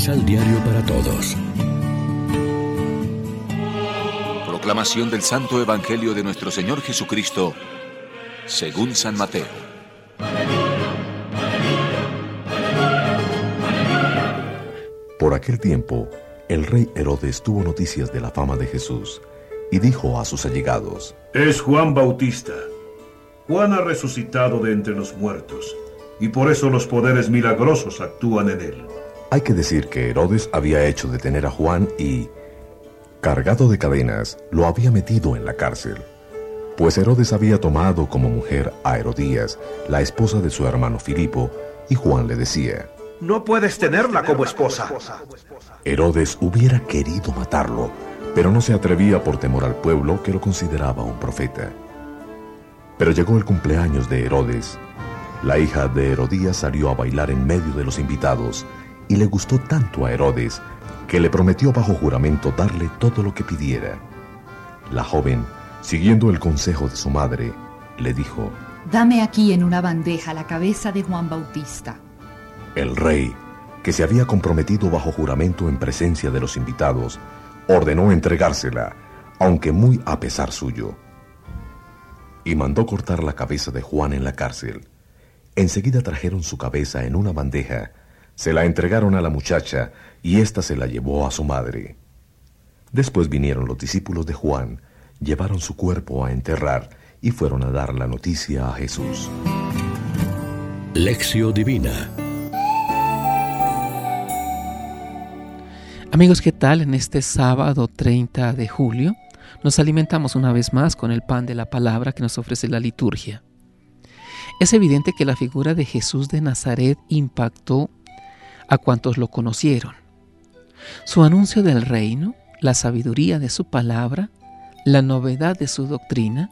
Misal Diario para Todos. Proclamación del Santo Evangelio de nuestro Señor Jesucristo, según San Mateo. Por aquel tiempo, el rey Herodes tuvo noticias de la fama de Jesús y dijo a sus allegados, Es Juan Bautista. Juan ha resucitado de entre los muertos, y por eso los poderes milagrosos actúan en él. Hay que decir que Herodes había hecho detener a Juan y, cargado de cadenas, lo había metido en la cárcel. Pues Herodes había tomado como mujer a Herodías, la esposa de su hermano Filipo, y Juan le decía, no puedes tenerla como esposa. Herodes hubiera querido matarlo, pero no se atrevía por temor al pueblo que lo consideraba un profeta. Pero llegó el cumpleaños de Herodes. La hija de Herodías salió a bailar en medio de los invitados y le gustó tanto a Herodes que le prometió bajo juramento darle todo lo que pidiera. La joven, siguiendo el consejo de su madre, le dijo, Dame aquí en una bandeja la cabeza de Juan Bautista. El rey, que se había comprometido bajo juramento en presencia de los invitados, ordenó entregársela, aunque muy a pesar suyo. Y mandó cortar la cabeza de Juan en la cárcel. Enseguida trajeron su cabeza en una bandeja, se la entregaron a la muchacha y ésta se la llevó a su madre. Después vinieron los discípulos de Juan, llevaron su cuerpo a enterrar y fueron a dar la noticia a Jesús. Lección Divina Amigos, ¿qué tal? En este sábado 30 de julio nos alimentamos una vez más con el pan de la palabra que nos ofrece la liturgia. Es evidente que la figura de Jesús de Nazaret impactó a cuantos lo conocieron. Su anuncio del reino, la sabiduría de su palabra, la novedad de su doctrina,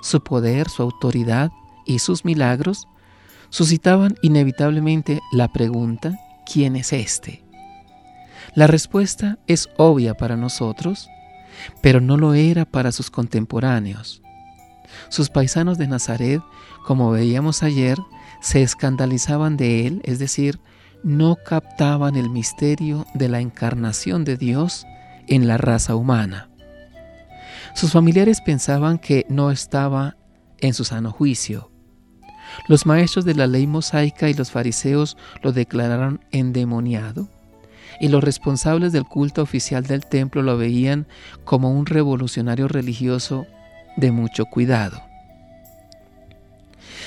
su poder, su autoridad y sus milagros suscitaban inevitablemente la pregunta, ¿quién es este? La respuesta es obvia para nosotros, pero no lo era para sus contemporáneos. Sus paisanos de Nazaret, como veíamos ayer, se escandalizaban de él, es decir, no captaban el misterio de la encarnación de Dios en la raza humana. Sus familiares pensaban que no estaba en su sano juicio. Los maestros de la ley mosaica y los fariseos lo declararon endemoniado y los responsables del culto oficial del templo lo veían como un revolucionario religioso de mucho cuidado.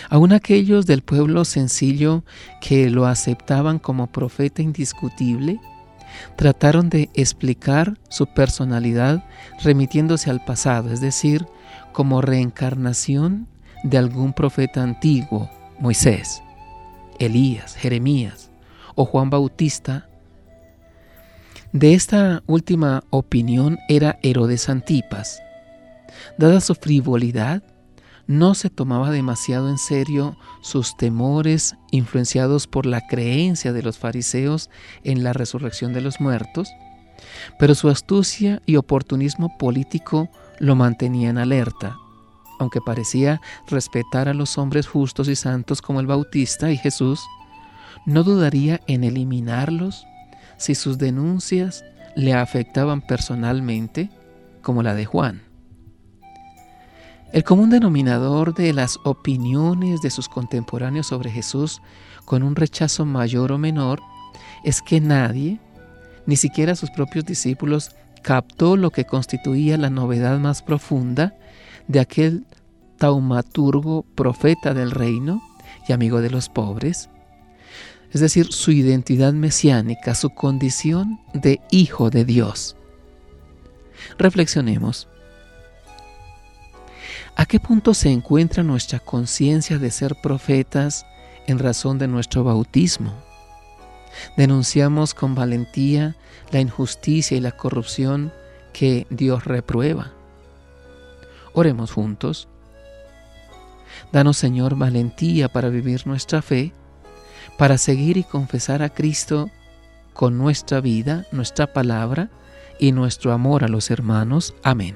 Aún aquellos del pueblo sencillo que lo aceptaban como profeta indiscutible, trataron de explicar su personalidad remitiéndose al pasado, es decir, como reencarnación de algún profeta antiguo, Moisés, Elías, Jeremías o Juan Bautista de esta última opinión era Herodes Antipas. Dada su frivolidad, no se tomaba demasiado en serio sus temores influenciados por la creencia de los fariseos en la resurrección de los muertos, pero su astucia y oportunismo político lo mantenían alerta, aunque parecía respetar a los hombres justos y santos como el Bautista y Jesús, no dudaría en eliminarlos si sus denuncias le afectaban personalmente, como la de Juan. El común denominador de las opiniones de sus contemporáneos sobre Jesús, con un rechazo mayor o menor, es que nadie, ni siquiera sus propios discípulos, captó lo que constituía la novedad más profunda de aquel taumaturgo profeta del reino y amigo de los pobres, es decir, su identidad mesiánica, su condición de hijo de Dios. Reflexionemos. ¿A qué punto se encuentra nuestra conciencia de ser profetas en razón de nuestro bautismo? Denunciamos con valentía la injusticia y la corrupción que Dios reprueba. Oremos juntos. Danos, Señor, valentía para vivir nuestra fe para seguir y confesar a Cristo con nuestra vida, nuestra palabra y nuestro amor a los hermanos. Amén.